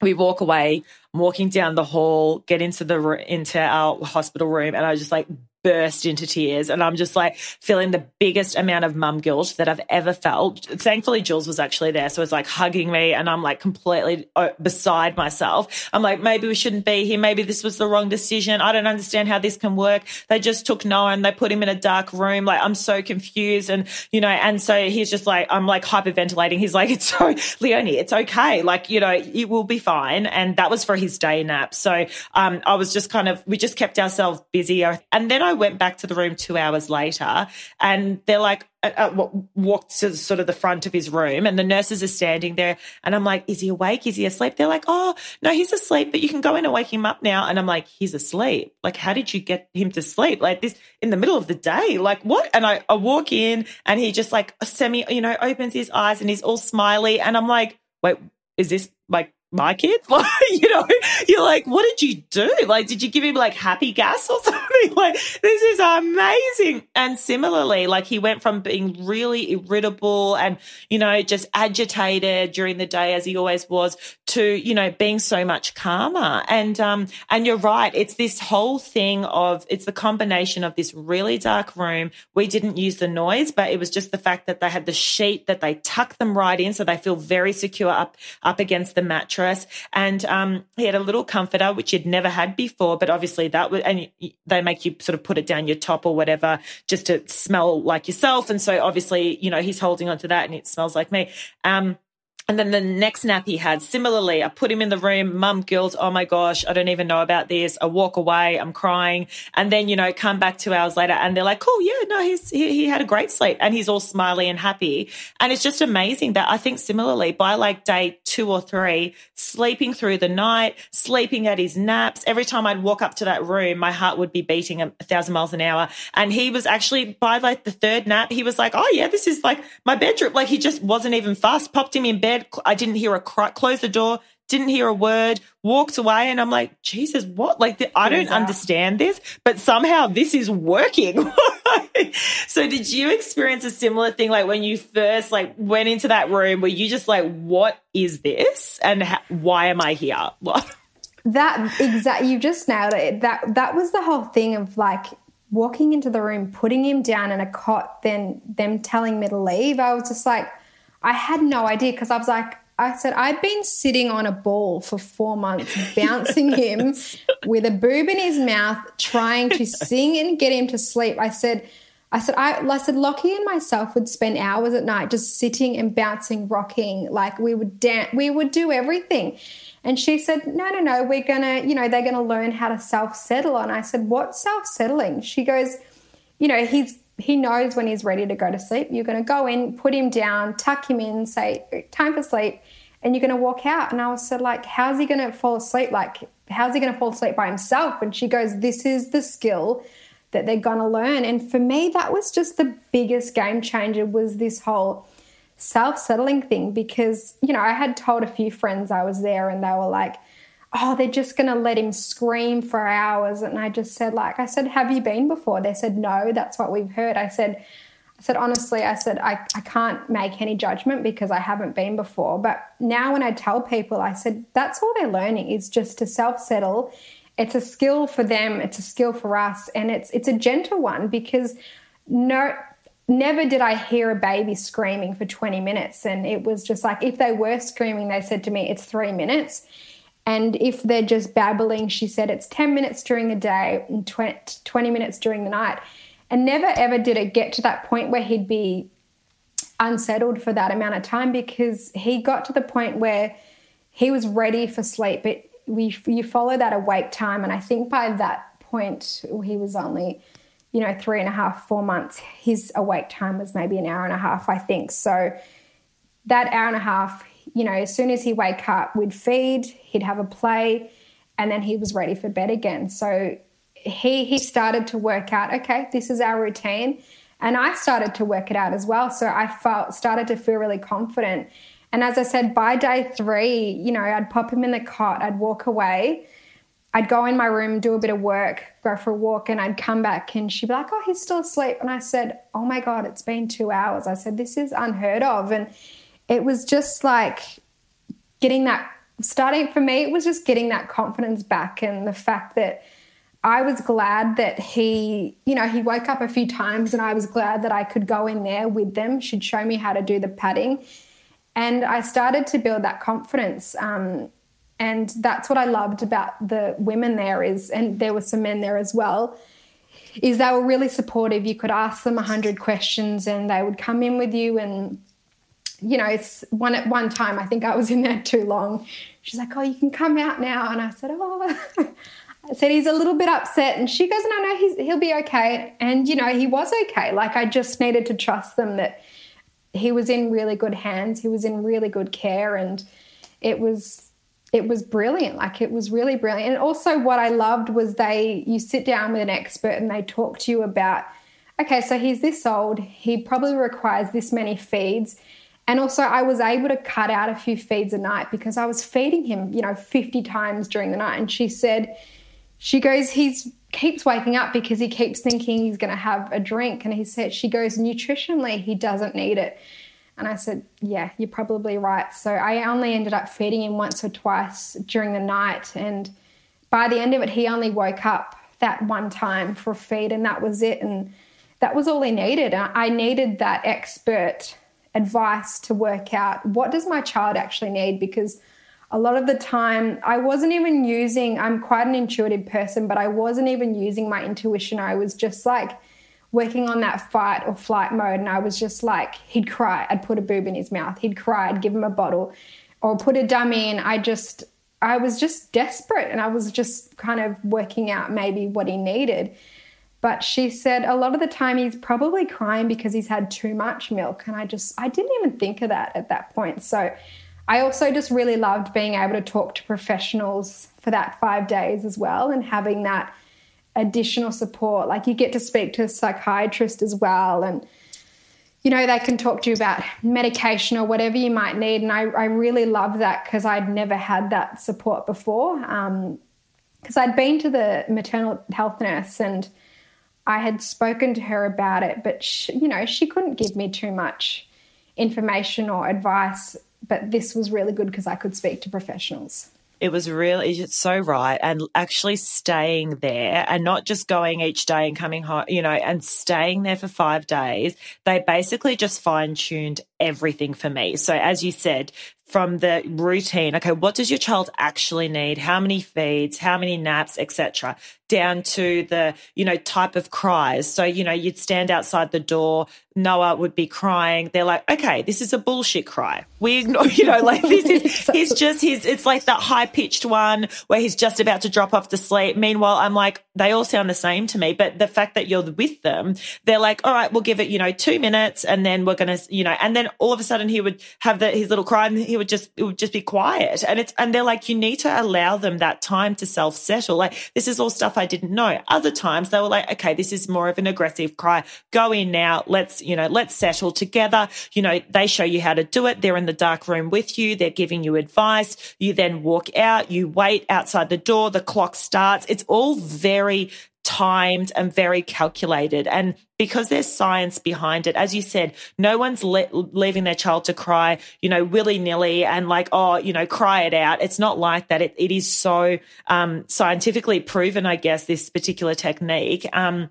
we walk away. I'm walking down the hall, get into the into our hospital room, and I was just like burst into tears. And I'm just like feeling the biggest amount of mum guilt that I've ever felt. Thankfully, Jules was actually there. So it's like hugging me and I'm like completely uh, beside myself. I'm like, maybe we shouldn't be here. Maybe this was the wrong decision. I don't understand how this can work. They just took Noah and they put him in a dark room. Like, I'm so confused. And, you know, and so he's just like, I'm like hyperventilating. He's like, [laughs] it's so, Leonie, it's okay. Like, you know, it will be fine. And that was for his day nap. So, um, I was just kind of, we just kept ourselves busy. And then I I went back to the room two hours later and they're like, uh, uh, walked to sort of the front of his room and the nurses are standing there and I'm like, is he awake? Is he asleep? They're like, oh, no, he's asleep, but you can go in and wake him up now. And I'm like, he's asleep. Like, how did you get him to sleep like this in the middle of the day? Like what? And I, I walk in and he just like semi, you know, opens his eyes and he's all smiley. And I'm like, wait, is this like my kid? [laughs] you know, you're like, what did you do? Like, did you give him like happy gas or [laughs] something? Like, this is amazing. And similarly, like he went from being really irritable and, you know, just agitated during the day as he always was to, you know, being so much calmer. And, um, and you're right. It's this whole thing of, it's the combination of this really dark room. We didn't use the noise, but it was just the fact that they had the sheet that they tuck them right in. So they feel very secure up, up against the mattress. And, um, he had a little comforter, which he'd never had before, but obviously that was, and they make you sort of put it down your top or whatever just to smell like yourself. And so obviously, you know, he's holding onto that and it smells like me. Um, and then the next nap he had, similarly, I put him in the room, mum guilt, oh my gosh, I don't even know about this. I walk away, I'm crying. And then, you know, come back two hours later and they're like, cool, yeah, no, he's, he, he had a great sleep and he's all smiley and happy. And it's just amazing that I think similarly by like day two or three, sleeping through the night, sleeping at his naps, every time I'd walk up to that room, my heart would be beating a, a thousand miles an hour. And he was actually by like the third nap, he was like, oh yeah, this is like my bedroom. Like he just wasn't even fast, popped him in bed I didn't hear a cry, close the door, didn't hear a word, walked away. And I'm like, Jesus, what? Like, the, I don't understand this, but somehow this is working. [laughs] so did you experience a similar thing? Like when you first like went into that room, were you just like, what is this? And ha- why am I here? that exact, you just nailed it. That, that was the whole thing of like, walking into the room, putting him down in a cot, then them telling me to leave. I was just like, I had no idea because I was like, I said, I've been sitting on a ball for four months, [laughs] bouncing him with a boob in his mouth, trying to sing and get him to sleep. I said, I said, I, I said, Lockie and myself would spend hours at night just sitting and bouncing, rocking. Like we would dance, we would do everything. And she said, No, no, no, we're gonna, you know, they're gonna learn how to self settle. And I said, What self settling? She goes, You know, he's he knows when he's ready to go to sleep. You're going to go in, put him down, tuck him in, say, time for sleep, and you're going to walk out. And I was said, like, how's he going to fall asleep? Like, how's he going to fall asleep by himself? And she goes, this is the skill that they're going to learn. And for me, that was just the biggest game changer was this whole self-settling thing because, you know, I had told a few friends I was there and they were like, oh, they're just going to let him scream for hours. And I just said, like, I said, have you been before? They said, no, that's what we've heard. I said, I said, honestly, I said, I, I can't make any judgment because I haven't been before. But now when I tell people, I said, that's all they're learning is just to self settle. It's a skill for them, it's a skill for us, and it's it's a gentle one because no never did I hear a baby screaming for 20 minutes. And it was just like if they were screaming, they said to me, it's three minutes. And if they're just babbling, she said it's 10 minutes during the day and 20 minutes during the night. And never ever did it get to that point where he'd be unsettled for that amount of time because he got to the point where he was ready for sleep. But we, you follow that awake time. And I think by that point, he was only, you know, three and a half, four months. His awake time was maybe an hour and a half, I think. So that hour and a half, you know, as soon as he wake up, we'd feed, he'd have a play, and then he was ready for bed again. So he he started to work out, okay, this is our routine. And I started to work it out as well. So I felt started to feel really confident. And as I said, by day three, you know, I'd pop him in the cot, I'd walk away, I'd go in my room, do a bit of work, go for a walk, and I'd come back and she'd be like, Oh, he's still asleep. And I said, Oh my God, it's been two hours. I said, This is unheard of. And it was just like getting that starting for me, it was just getting that confidence back and the fact that I was glad that he, you know, he woke up a few times and I was glad that I could go in there with them. She'd show me how to do the padding. And I started to build that confidence. Um, and that's what I loved about the women there is, and there were some men there as well, is they were really supportive. You could ask them a hundred questions and they would come in with you and you know, it's one at one time, I think I was in there too long. She's like, Oh, you can come out now. And I said, Oh, [laughs] I said, He's a little bit upset. And she goes, No, no, he's, he'll be okay. And, you know, he was okay. Like, I just needed to trust them that he was in really good hands, he was in really good care. And it was, it was brilliant. Like, it was really brilliant. And also, what I loved was they, you sit down with an expert and they talk to you about, okay, so he's this old, he probably requires this many feeds And also, I was able to cut out a few feeds a night because I was feeding him, you know, 50 times during the night. And she said, she goes, he's keeps waking up because he keeps thinking he's going to have a drink. And he said, she goes, nutritionally, he doesn't need it. And I said, yeah, you're probably right. So I only ended up feeding him once or twice during the night. And by the end of it, he only woke up that one time for a feed, and that was it. And that was all he needed. I needed that expert advice to work out what does my child actually need? Because a lot of the time I wasn't even using I'm quite an intuitive person but I wasn't even using my intuition. I was just like working on that fight or flight mode and I was just like he'd cry. I'd put a boob in his mouth. He'd cry. I'd give him a bottle or put a dummy in. I just I was just desperate and I was just kind of working out maybe what he needed but she said a lot of the time he's probably crying because he's had too much milk. And I just, I didn't even think of that at that point. So I also just really loved being able to talk to professionals for that five days as well and having that additional support. Like you get to speak to a psychiatrist as well. And, you know, they can talk to you about medication or whatever you might need. And I, I really love that because I'd never had that support before. Because um, I'd been to the maternal health nurse and I had spoken to her about it, but she, you know, she couldn't give me too much information or advice. But this was really good because I could speak to professionals. It was really it's so right. And actually staying there and not just going each day and coming home, you know, and staying there for five days. They basically just fine tuned everything for me. So as you said, from the routine, okay, what does your child actually need? How many feeds, how many naps, etc down to the, you know, type of cries. So, you know, you'd stand outside the door, Noah would be crying. They're like, okay, this is a bullshit cry. We ignore, [laughs] you know, like this is, [laughs] he's just his, it's like that high pitched one where he's just about to drop off to sleep. Meanwhile, I'm like, they all sound the same to me. But the fact that you're with them, they're like, all right, we'll give it, you know, two minutes and then we're going to, you know, and then all of a sudden he would have the, his little cry and he would just, it would just be quiet. And it's, and they're like, you need to allow them that time to self settle. Like this is all stuff I didn't know. Other times they were like, okay, this is more of an aggressive cry. Go in now. Let's, you know, let's settle together. You know, they show you how to do it. They're in the dark room with you. They're giving you advice. You then walk out. You wait outside the door. The clock starts. It's all very timed and very calculated. And because there's science behind it, as you said, no one's le- leaving their child to cry, you know, willy nilly and like, oh, you know, cry it out. It's not like that. It, it is so um, scientifically proven, I guess, this particular technique. Um,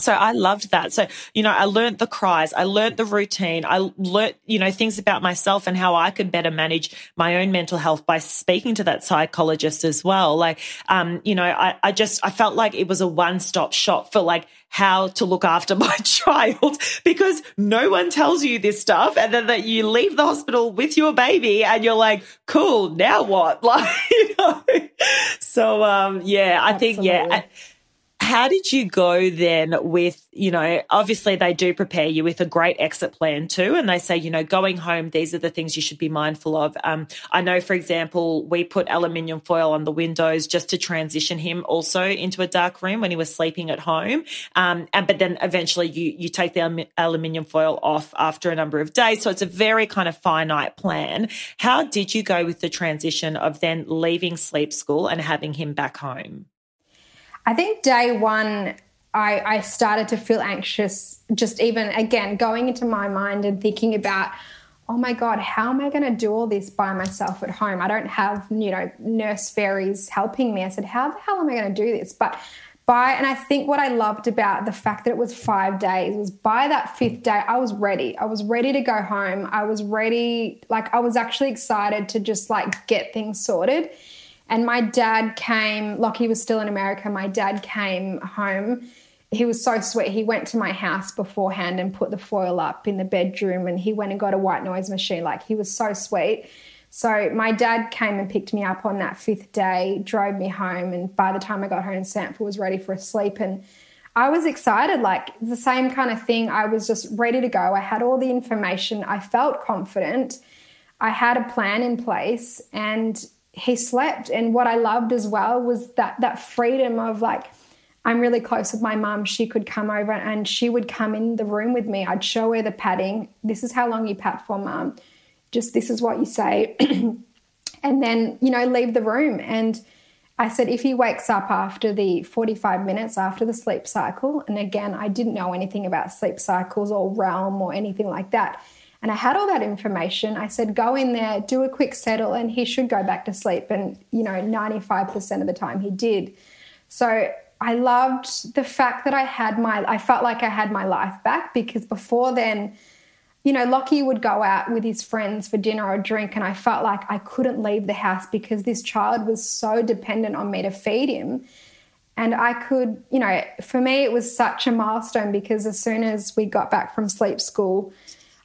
so I loved that. So, you know, I learned the cries. I learned the routine. I learned, you know, things about myself and how I could better manage my own mental health by speaking to that psychologist as well. Like, um, you know, I, I just, I felt like it was a one stop shop for like how to look after [laughs] my child because no one tells you this stuff. And then that you leave the hospital with your baby and you're like, cool, now what? [laughs] Like, you know, so, um, yeah, I Absolutely. think, yeah how did you go then with, you know, obviously they do prepare you with a great exit plan too. And they say, you know, going home, these are the things you should be mindful of. Um, I know, for example, we put aluminium foil on the windows just to transition him also into a dark room when he was sleeping at home. Um, and, but then eventually you, you take the aluminium foil off after a number of days. So it's a very kind of finite plan. How did you go with the transition of then leaving sleep school and having him back home? I think day one, I, I started to feel anxious, just even again going into my mind and thinking about, oh my God, how am I going to do all this by myself at home? I don't have, you know, nurse fairies helping me. I said, how the hell am I going to do this? But by, and I think what I loved about the fact that it was five days was by that fifth day, I was ready. I was ready to go home. I was ready, like, I was actually excited to just like get things sorted. And my dad came, Lockie was still in America. My dad came home. He was so sweet. He went to my house beforehand and put the foil up in the bedroom and he went and got a white noise machine. Like he was so sweet. So my dad came and picked me up on that fifth day, drove me home, and by the time I got home, Sanford was ready for a sleep. And I was excited, like the same kind of thing. I was just ready to go. I had all the information. I felt confident. I had a plan in place, and he slept. And what I loved as well was that that freedom of like, I'm really close with my mum. She could come over and she would come in the room with me. I'd show her the padding. This is how long you pat for, mum. just this is what you say. [clears throat] and then, you know, leave the room. And I said, if he wakes up after the 45 minutes after the sleep cycle, and again, I didn't know anything about sleep cycles or REM or anything like that. And I had all that information. I said, go in there, do a quick settle, and he should go back to sleep. And, you know, 95% of the time he did. So I loved the fact that I had my, I felt like I had my life back because before then, you know, Lockie would go out with his friends for dinner or drink, and I felt like I couldn't leave the house because this child was so dependent on me to feed him. And I could, you know, for me, it was such a milestone because as soon as we got back from sleep school,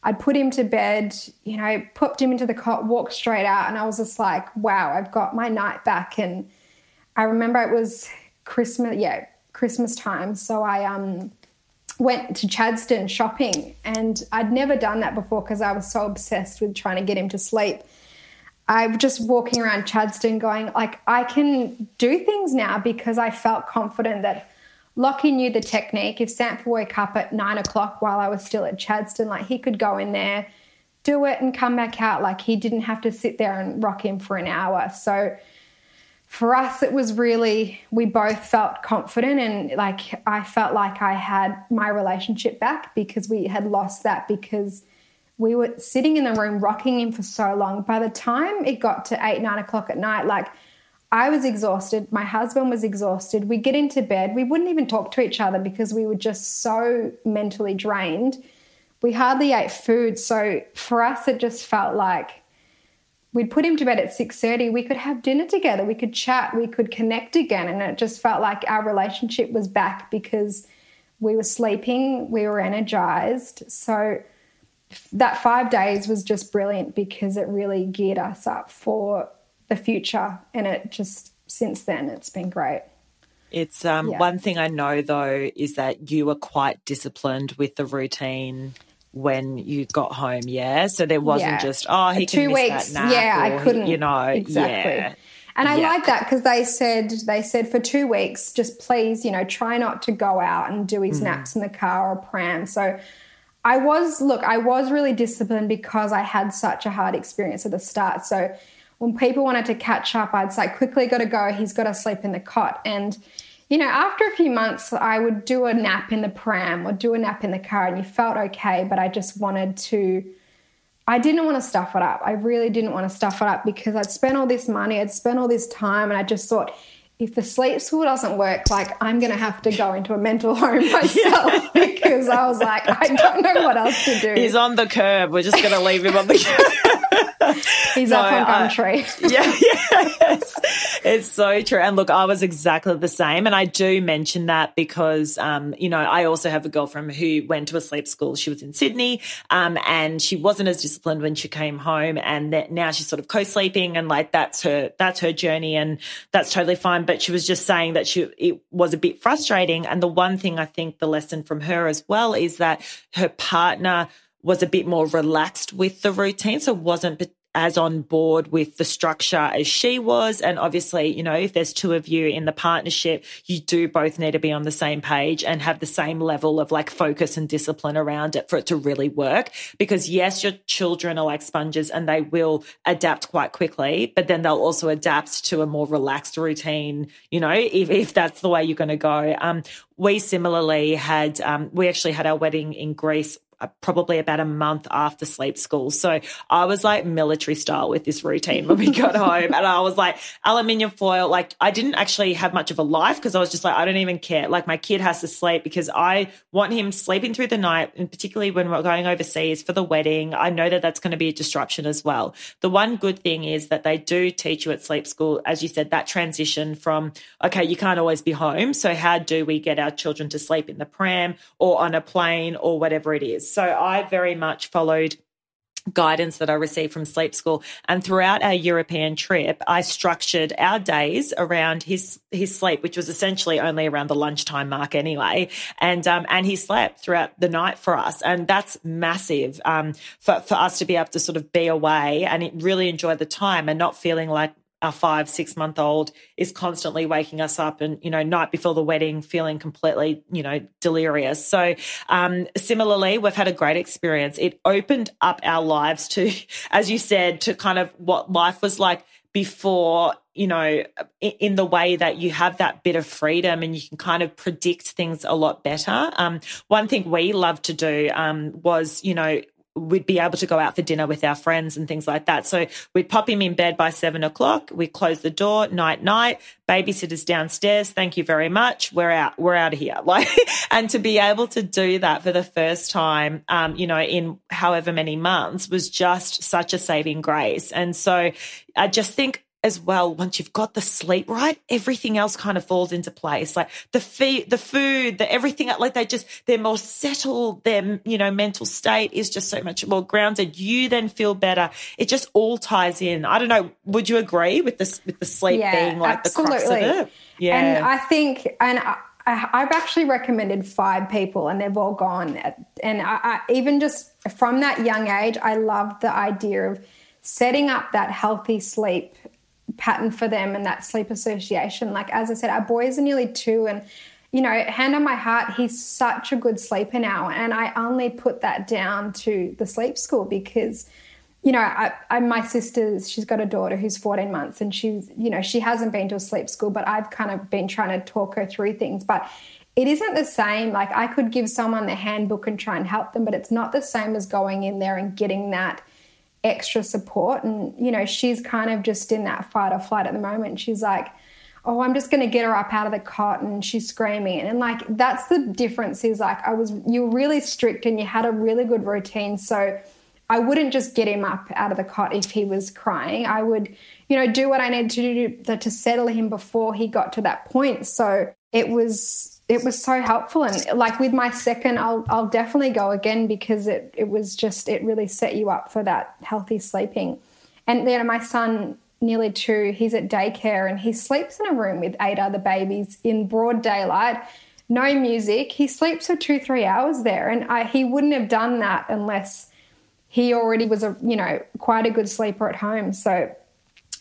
I'd put him to bed, you know, popped him into the cot, walked straight out, and I was just like, wow, I've got my night back. And I remember it was Christmas, yeah, Christmas time. So I, um, went to Chadstone shopping, and I'd never done that before because I was so obsessed with trying to get him to sleep. I'm just walking around Chadstone going, like, I can do things now because I felt confident that Lockie knew the technique. If Sanford woke up at nine o'clock while I was still at Chadstone, like, he could go in there, do it, and come back out. Like, he didn't have to sit there and rock him for an hour. So, for us, it was really, we both felt confident and like I felt like I had my relationship back because we had lost that because we were sitting in the room rocking him for so long. By the time it got to eight, nine o'clock at night, like I was exhausted. My husband was exhausted. We get into bed. We wouldn't even talk to each other because we were just so mentally drained. We hardly ate food. So for us, it just felt like we'd put him to bed at 6.30 we could have dinner together we could chat we could connect again and it just felt like our relationship was back because we were sleeping we were energized so that five days was just brilliant because it really geared us up for the future and it just since then it's been great it's um, yeah. one thing I know though is that you were quite disciplined with the routine when you got home, yeah. So there wasn't yeah. just oh he two weeks, yeah. I couldn't, you know, exactly. Yeah. And I yeah. like that because they said they said for two weeks, just please, you know, try not to go out and do his mm. naps in the car or pram. So I was look, I was really disciplined because I had such a hard experience at the start. So when people wanted to catch up, I'd say quickly got to go. He's got to sleep in the cot and you know, after a few months, I would do a nap in the pram or do a nap in the car, and you felt okay, but I just wanted to. I didn't want to stuff it up. I really didn't want to stuff it up because I'd spent all this money, I'd spent all this time, and I just thought, if the sleep school doesn't work, like I'm going to have to go into a mental [laughs] home myself yeah. because I was like, I don't know what else to do. He's on the curb. We're just going to leave him on the curb. [laughs] He's no, up on Gumtree. [laughs] yeah, yes. It's so true. And look, I was exactly the same. And I do mention that because, um, you know, I also have a girlfriend who went to a sleep school. She was in Sydney um, and she wasn't as disciplined when she came home. And that now she's sort of co-sleeping and like that's her, that's her journey and that's totally fine. But she was just saying that she, it was a bit frustrating. And the one thing I think the lesson from her as well is that her partner was a bit more relaxed with the routine. So wasn't as on board with the structure as she was. And obviously, you know, if there's two of you in the partnership, you do both need to be on the same page and have the same level of like focus and discipline around it for it to really work. Because yes, your children are like sponges and they will adapt quite quickly, but then they'll also adapt to a more relaxed routine, you know, if, if that's the way you're going to go. Um, we similarly had, um, we actually had our wedding in Greece Uh, probably about a month after sleep school. So I was like military style with this routine when we got [laughs] home. And I was like aluminium foil. Like I didn't actually have much of a life because I was just like, I don't even care. Like my kid has to sleep because I want him sleeping through the night. And particularly when we're going overseas for the wedding, I know that that's going to be a disruption as well. The one good thing is that they do teach you at sleep school, as you said, that transition from, okay, you can't always be home. So how do we get our children to sleep in the pram or on a plane or whatever it is? So I very much followed guidance that I received from sleep school. And throughout our European trip, I structured our days around his his sleep, which was essentially only around the lunchtime mark anyway. And um, and he slept throughout the night for us, and that's massive um, for for us to be able to sort of be away and really enjoy the time and not feeling like our five, six month old is constantly waking us up and, you know, night before the wedding feeling completely, you know, delirious. So, um, similarly, we've had a great experience. It opened up our lives to, [laughs] as you said, to kind of what life was like before you know in the way that you have that bit of freedom and you can kind of predict things a lot better um, one thing we love to do um, was you know we'd be able to go out for dinner with our friends and things like that. So we'd pop him in bed by seven o'clock. We close the door, night, night, babysitters downstairs. Thank you very much. We're out, we're out of here. [laughs] Like, and to be able to do that for the first time, um, you know, in however many months was just such a saving grace. And so I just think as well, once you've got the sleep right, everything else kind of falls into place. Like the feed, the food, the everything, like they just, they're more settled. Their, you know, mental state is just so much more grounded. You then feel better. It just all ties in. I don't know. Would you agree with this, with the sleep yeah, being like absolutely. the crux of it? Yeah. And I think, and I, I've actually recommended five people and they've all gone. And I, I, even just from that young age, I loved the idea of setting up that healthy sleep pattern for them and that sleep association. Like, as I said, our boys are nearly two, and you know, hand on my heart, he's such a good sleeper now. And I only put that down to the sleep school because, you know, I, I, my sister's, she's got a daughter who's 14 months and she's, you know, she hasn't been to a sleep school, but I've kind of been trying to talk her through things. But it isn't the same. Like, I could give someone the handbook and try and help them, but it's not the same as going in there and getting that extra support. And, you know, she's kind of just in that fight or flight at the moment. She's like, oh, I'm just going to get her up out of the cot and she's screaming. And like, that's the difference is like, I was, you were really strict and you had a really good routine. So I wouldn't just get him up out of the cot if he was crying. I would, you know, do what I needed to do to settle him before he got to that point. So it was, it was so helpful and like with my second I'll I'll definitely go again because it it was just it really set you up for that healthy sleeping. And then my son nearly 2 he's at daycare and he sleeps in a room with eight other babies in broad daylight. No music. He sleeps for 2 3 hours there and I, he wouldn't have done that unless he already was a you know quite a good sleeper at home. So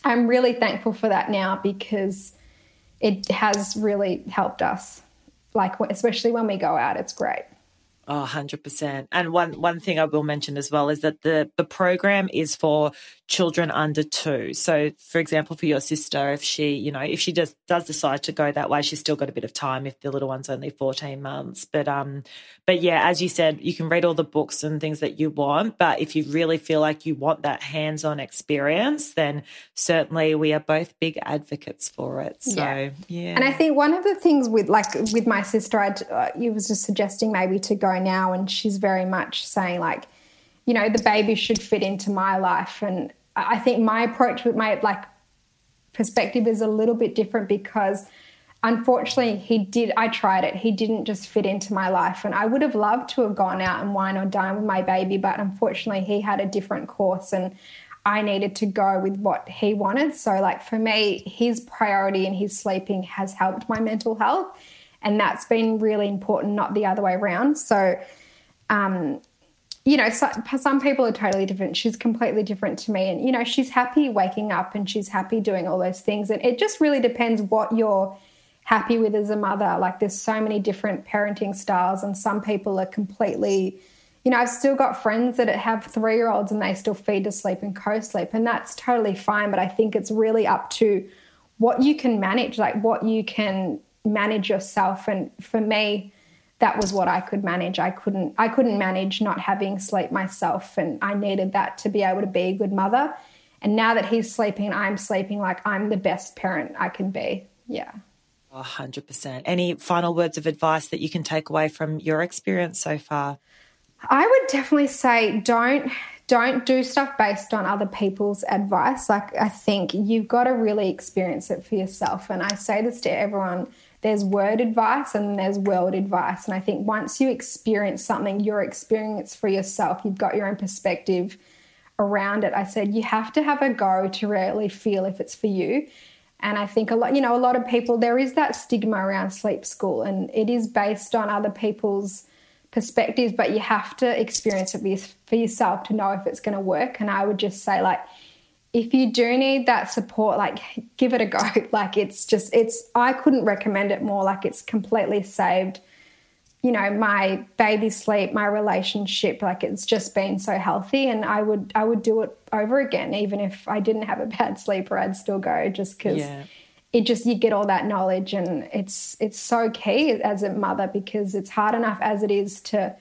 I'm really thankful for that now because it has really helped us like especially when we go out, it's great. Oh, 100%. And one, one thing I will mention as well is that the, the program is for children under two. So, for example, for your sister, if she, you know, if she just does decide to go that way, she's still got a bit of time if the little one's only 14 months. But um, but yeah, as you said, you can read all the books and things that you want. But if you really feel like you want that hands-on experience, then certainly we are both big advocates for it. So yeah. yeah. And I think one of the things with like with my sister, I uh, you was just suggesting maybe to go now, and she's very much saying like you know, the baby should fit into my life. And I think my approach with my like perspective is a little bit different because unfortunately he did I tried it. He didn't just fit into my life. And I would have loved to have gone out and wine or dine with my baby, but unfortunately he had a different course and I needed to go with what he wanted. So like for me, his priority and his sleeping has helped my mental health. And that's been really important, not the other way around. So um, you know, so, some people are totally different. She's completely different to me. And, you know, she's happy waking up and she's happy doing all those things. And it just really depends what you're happy with as a mother. Like, there's so many different parenting styles, and some people are completely, you know, I've still got friends that have three year olds and they still feed to sleep and co sleep. And that's totally fine. But I think it's really up to what you can manage, like what you can manage yourself. And for me, that was what I could manage. I couldn't I couldn't manage not having sleep myself and I needed that to be able to be a good mother. And now that he's sleeping, I'm sleeping like I'm the best parent I can be. Yeah. A hundred percent. Any final words of advice that you can take away from your experience so far? I would definitely say don't don't do stuff based on other people's advice. Like I think you've got to really experience it for yourself. And I say this to everyone there's word advice and there's world advice. And I think once you experience something, your experience for yourself, you've got your own perspective around it. I said you have to have a go to really feel if it's for you. And I think a lot, you know, a lot of people, there is that stigma around sleep school and it is based on other people's perspectives, but you have to experience it for yourself to know if it's going to work. And I would just say, like, if you do need that support, like give it a go. [laughs] Like it's just, it's, I couldn't recommend it more. Like it's completely saved, you know, my baby sleep, my relationship. Like it's just been so healthy. And I would, I would do it over again. Even if I didn't have a [laughs] bad sleeper, I'd still go just because. Yeah. It just you get all that knowledge and it's it's so key as a mother because it's hard enough as it is to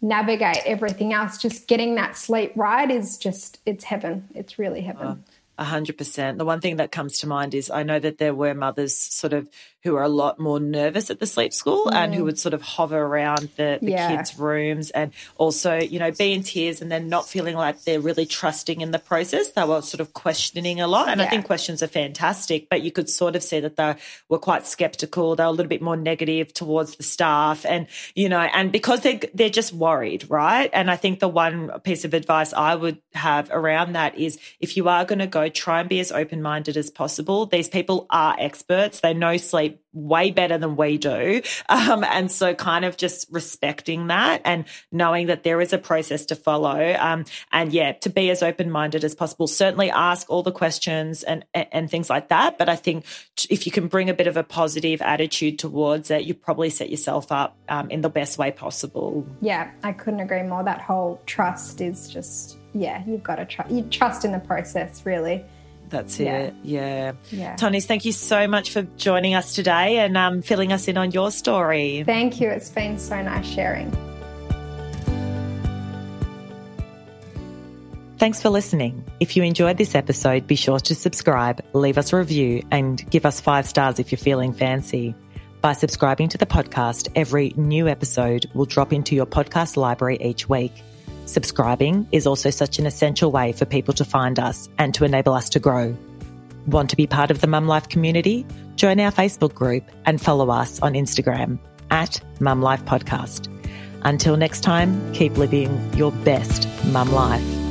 navigate everything else. Just getting that sleep right is just, it's heaven. It's really heaven. Oh. A hundred percent. The one thing that comes to mind is I know that there were mothers sort of who are a lot more nervous at the sleep school mm. and who mm. would sort of hover around the, the yeah. kids' rooms and also, you know, be in tears and then not feeling like they're really trusting in the process. They were sort of questioning a lot. And yeah. I think questions are fantastic, but you could sort of see that they were quite skeptical. They were a little bit more negative towards the staff and, you know, and because they're, they're just worried, right? And I think the one piece of advice I would have around that is if you are going to go, try and be as open minded as possible. These people are experts. They know sleep way better than we do. Um, and so kind of just respecting that and knowing that there is a process to follow. Um, and yeah, to be as open minded as possible. Certainly ask all the questions and, and things like that. But I think if you can bring a bit of a positive attitude towards it, you probably set yourself up um, in the best way possible. Yeah, I couldn't agree more. That whole trust is just, yeah, you've got to trust. You trust in the process, really. That's yeah. it. Yeah. yeah. Tonys, thank you so much for joining us today and um, filling us in on your story. Thank you. It's been so nice sharing. Thanks for listening. If you enjoyed this episode, be sure to subscribe, leave us a review, and give us five stars if you're feeling fancy. By subscribing to the podcast, every new episode will drop into your podcast library each week. Subscribing is also such an essential way for people to find us and to enable us to grow. Want to be part of the Mum Life community? Join our Facebook group and follow us on Instagram at Mum Life Podcast. Until next time, keep living your best mum life.